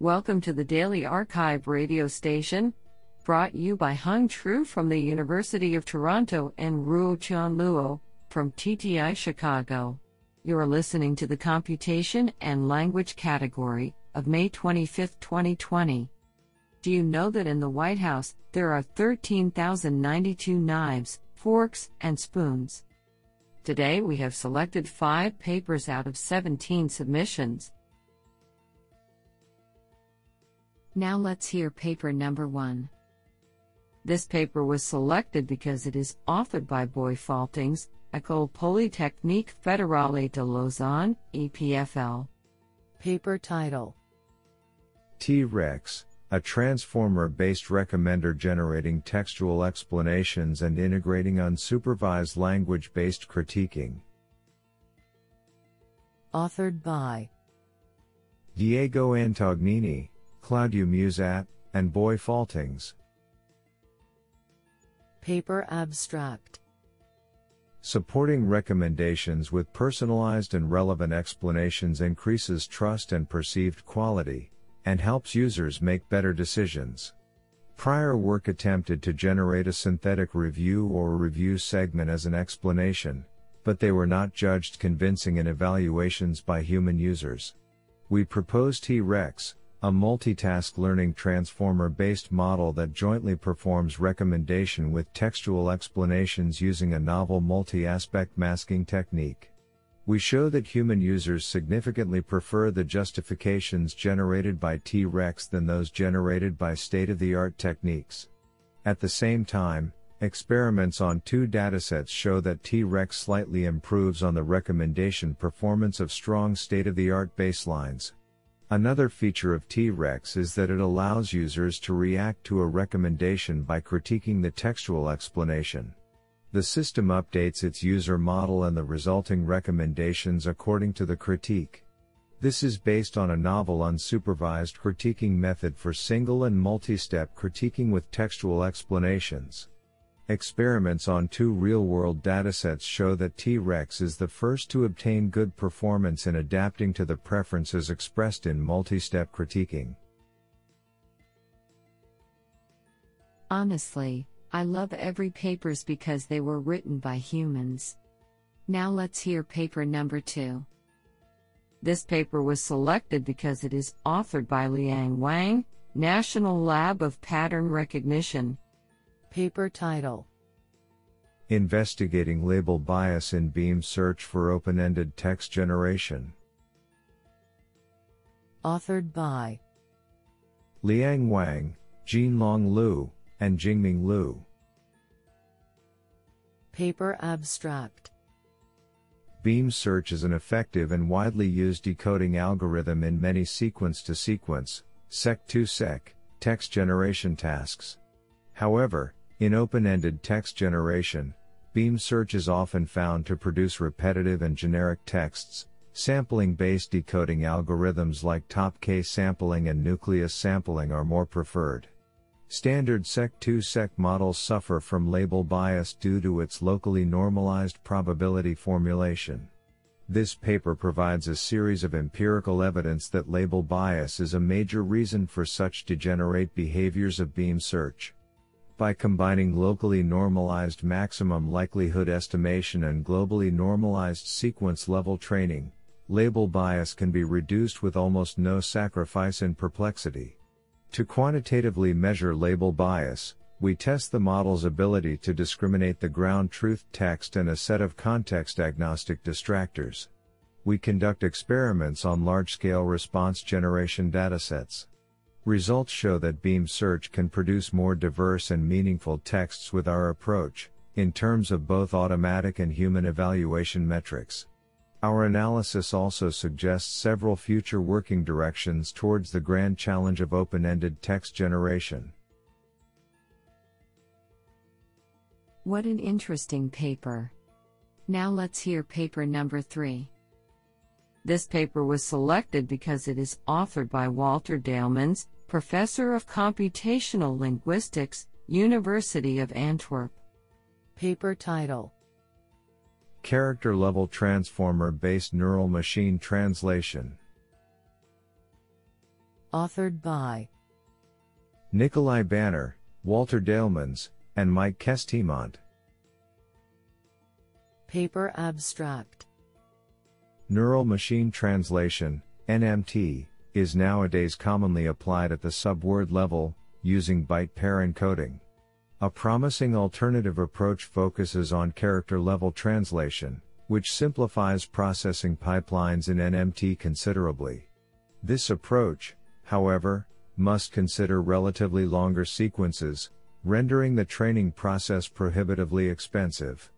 Welcome to the Daily arXiv radio station, brought you by Hung Tru from the University of Toronto and Ruo Chan Luo from TTI Chicago. You are listening to the Computation and Language category of May 25, 2020. Do you know that in the White House there are 13,092 knives, forks, and spoons? Today we have selected five papers out of 17 submissions. Now let's hear paper number one. This paper was selected because it is authored by Boi Faltings, École Polytechnique Fédérale de Lausanne, EPFL. Paper title T-RecS, a transformer based recommender generating textual explanations and integrating unsupervised language based critiquing. Authored by Diego Antognini, Claudio Musat, and Boi Faltings. Paper Abstract Supporting recommendations with personalized and relevant explanations increases trust and perceived quality, and helps users make better decisions. Prior work attempted to generate a synthetic review or review segment as an explanation, but they were not judged convincing in evaluations by human users. We propose T-RecS, a multitask learning transformer based model that jointly performs recommendation with textual explanations using a novel multi aspect masking technique. We show that human users significantly prefer the justifications generated by T-RecS than those generated by state of the art techniques. At the same time, experiments on two datasets show that T-RecS slightly improves on the recommendation performance of strong state of the art baselines. Another feature of T-RecS is that it allows users to react to a recommendation by critiquing the textual explanation. The system updates its user model and the resulting recommendations according to the critique. This is based on a novel unsupervised critiquing method for single and multi-step critiquing with textual explanations. Experiments on two real world datasets show that T-RecS is the first to obtain good performance in adapting to the preferences expressed in multi step critiquing. Honestly, I love every papers because they were written by humans. Now let's hear paper number 2. This paper was selected because it is authored by Liang Wang, National Lab of Pattern Recognition, Paper title Investigating Label Bias in Beam Search for Open Ended Text Generation. Authored by Liang Wang, Jianlong Liu, and Jingming Liu. Paper Abstract Beam search is an effective and widely used decoding algorithm in many sequence to sequence, seq to seq, text generation tasks. However, in open-ended text generation, beam search is often found to produce repetitive and generic texts. Sampling-based decoding algorithms like top-K sampling and nucleus sampling are more preferred. Standard Seq2Seq models suffer from label bias due to its locally normalized probability formulation. This paper provides a series of empirical evidence that label bias is a major reason for such degenerate behaviors of beam search. By combining locally normalized maximum likelihood estimation and globally normalized sequence level training, label bias can be reduced with almost no sacrifice in perplexity. To quantitatively measure label bias, we test the model's ability to discriminate the ground truth text and a set of context agnostic distractors. We conduct experiments on large scale response generation datasets. Results show that Beam Search can produce more diverse and meaningful texts with our approach, in terms of both automatic and human evaluation metrics. Our analysis also suggests several future working directions towards the grand challenge of open ended text generation. What an interesting paper. Now let's hear paper number 3. This paper was selected because it is authored by Walter Daelemans, Professor of Computational Linguistics, University of Antwerp. Paper title Character Level Transformer Based Neural Machine Translation. Authored by Nikolay Banar, Walter Daelemans, and Mike Kestemont. Paper Abstract Neural Machine Translation, NMT, is nowadays commonly applied at the subword level, using byte pair encoding. A promising alternative approach focuses on character level translation, which simplifies processing pipelines in NMT considerably. This approach, however, must consider relatively longer sequences, rendering the training process prohibitively expensive.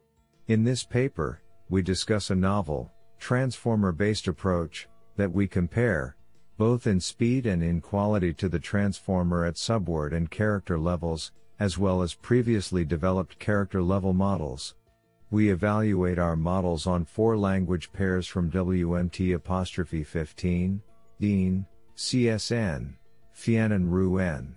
In this paper, we discuss a novel, transformer based approach that we compare, both in speed and in quality to the transformer at subword and character levels, as well as previously developed character level models. We evaluate our models on four language pairs from WMT apostrophe 15, DIN, CSN, FIAN and RUN.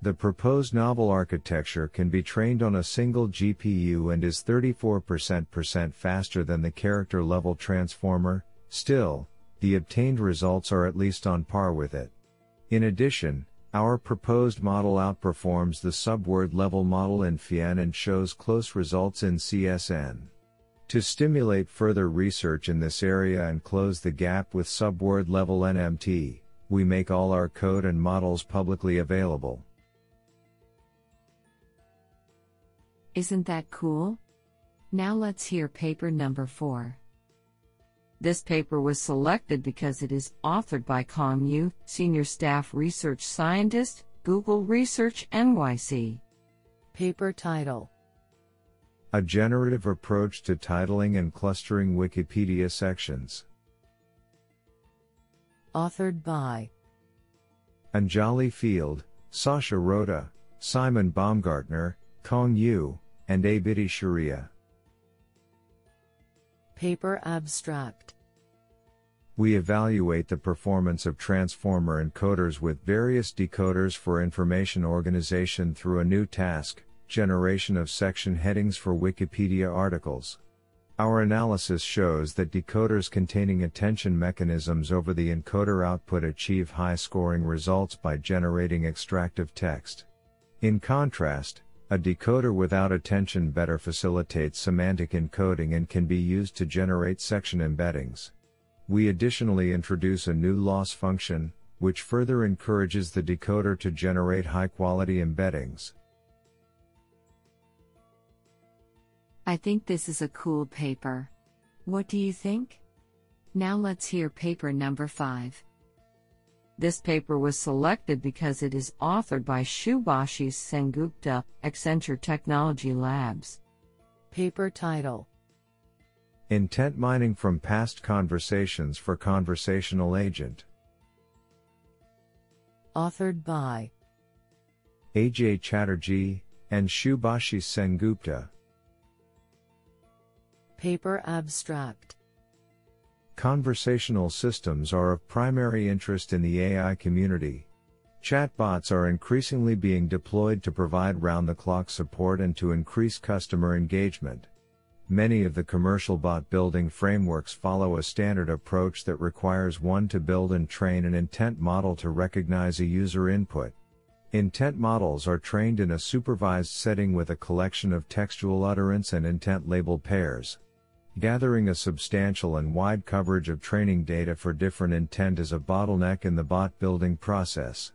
The proposed novel architecture can be trained on a single GPU and is 34% faster than the character level transformer, still, the obtained results are at least on par with it. In addition, our proposed model outperforms the subword level model in FIAN and shows close results in CSN. To stimulate further research in this area and close the gap with subword level NMT, we make all our code and models publicly available. Isn't that cool? Now let's hear paper number 4. This paper was selected because it is authored by Cong Yu, Senior Staff Research Scientist, Google Research NYC. Paper title A generative approach to titling and clustering Wikipedia sections. Authored by Anjalie Field, Sascha Rothe, Simon Baumgartner, Cong Yu, and Abe Ittycheriah. Paper Abstract We evaluate the performance of transformer encoders with various decoders for information organization through a new task, generation of section headings for Wikipedia articles. Our analysis shows that decoders containing attention mechanisms over the encoder output achieve high scoring results by generating extractive text. In contrast, a decoder without attention better facilitates semantic encoding and can be used to generate section embeddings. We additionally introduce a new loss function, which further encourages the decoder to generate high quality embeddings. I think this is a cool paper. What do you think? Now let's hear paper number 5. This paper was selected because it is authored by Shubhashis Sengupta, Accenture Technology Labs. Paper title Intent mining from past conversations for conversational agent. Authored by Ajay Chatterjee and Shubhashis Sengupta. Paper Abstract Conversational systems are of primary interest in the AI community. Chatbots are increasingly being deployed to provide round the clock support and to increase customer engagement. Many of the commercial bot building frameworks follow a standard approach that requires one to build and train an intent model to recognize a user input. Intent models are trained in a supervised setting with a collection of textual utterance and intent label pairs. Gathering a substantial and wide coverage of training data for different intent is a bottleneck in the bot building process.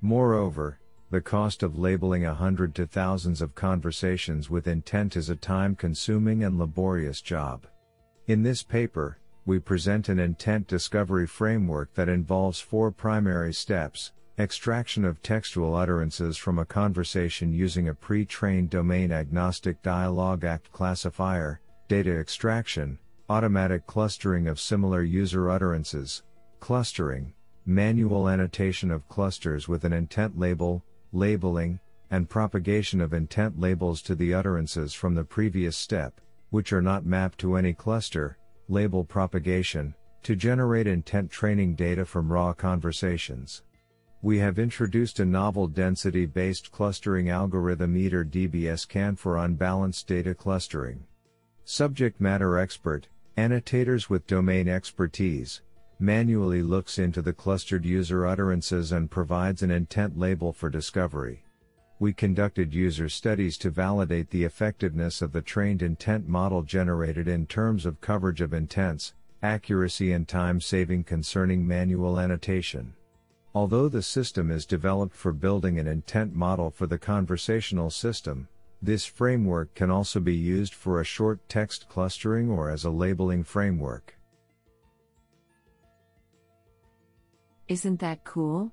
Moreover, the cost of labeling a hundred to thousands of conversations with intent is a time consuming and laborious job. In this paper, we present an intent discovery framework that involves four primary steps extraction of textual utterances from a conversation using a pre trained domain agnostic dialogue act classifier, data extraction, automatic clustering of similar user utterances, clustering, manual annotation of clusters with an intent label, labeling, and propagation of intent labels to the utterances from the previous step, which are not mapped to any cluster, label propagation, to generate intent training data from raw conversations. We have introduced a novel density based clustering algorithm ITER-DBSCAN for unbalanced data clustering. Subject matter expert, annotators with domain expertise, manually looks into the clustered user utterances and provides an intent label for discovery. We conducted user studies to validate the effectiveness of the trained intent model generated in terms of coverage of intents, accuracy, and time saving concerning manual annotation. Although the system is developed for building an intent model for the conversational system, this framework can also be used for a short text clustering or as a labeling framework. Isn't that cool?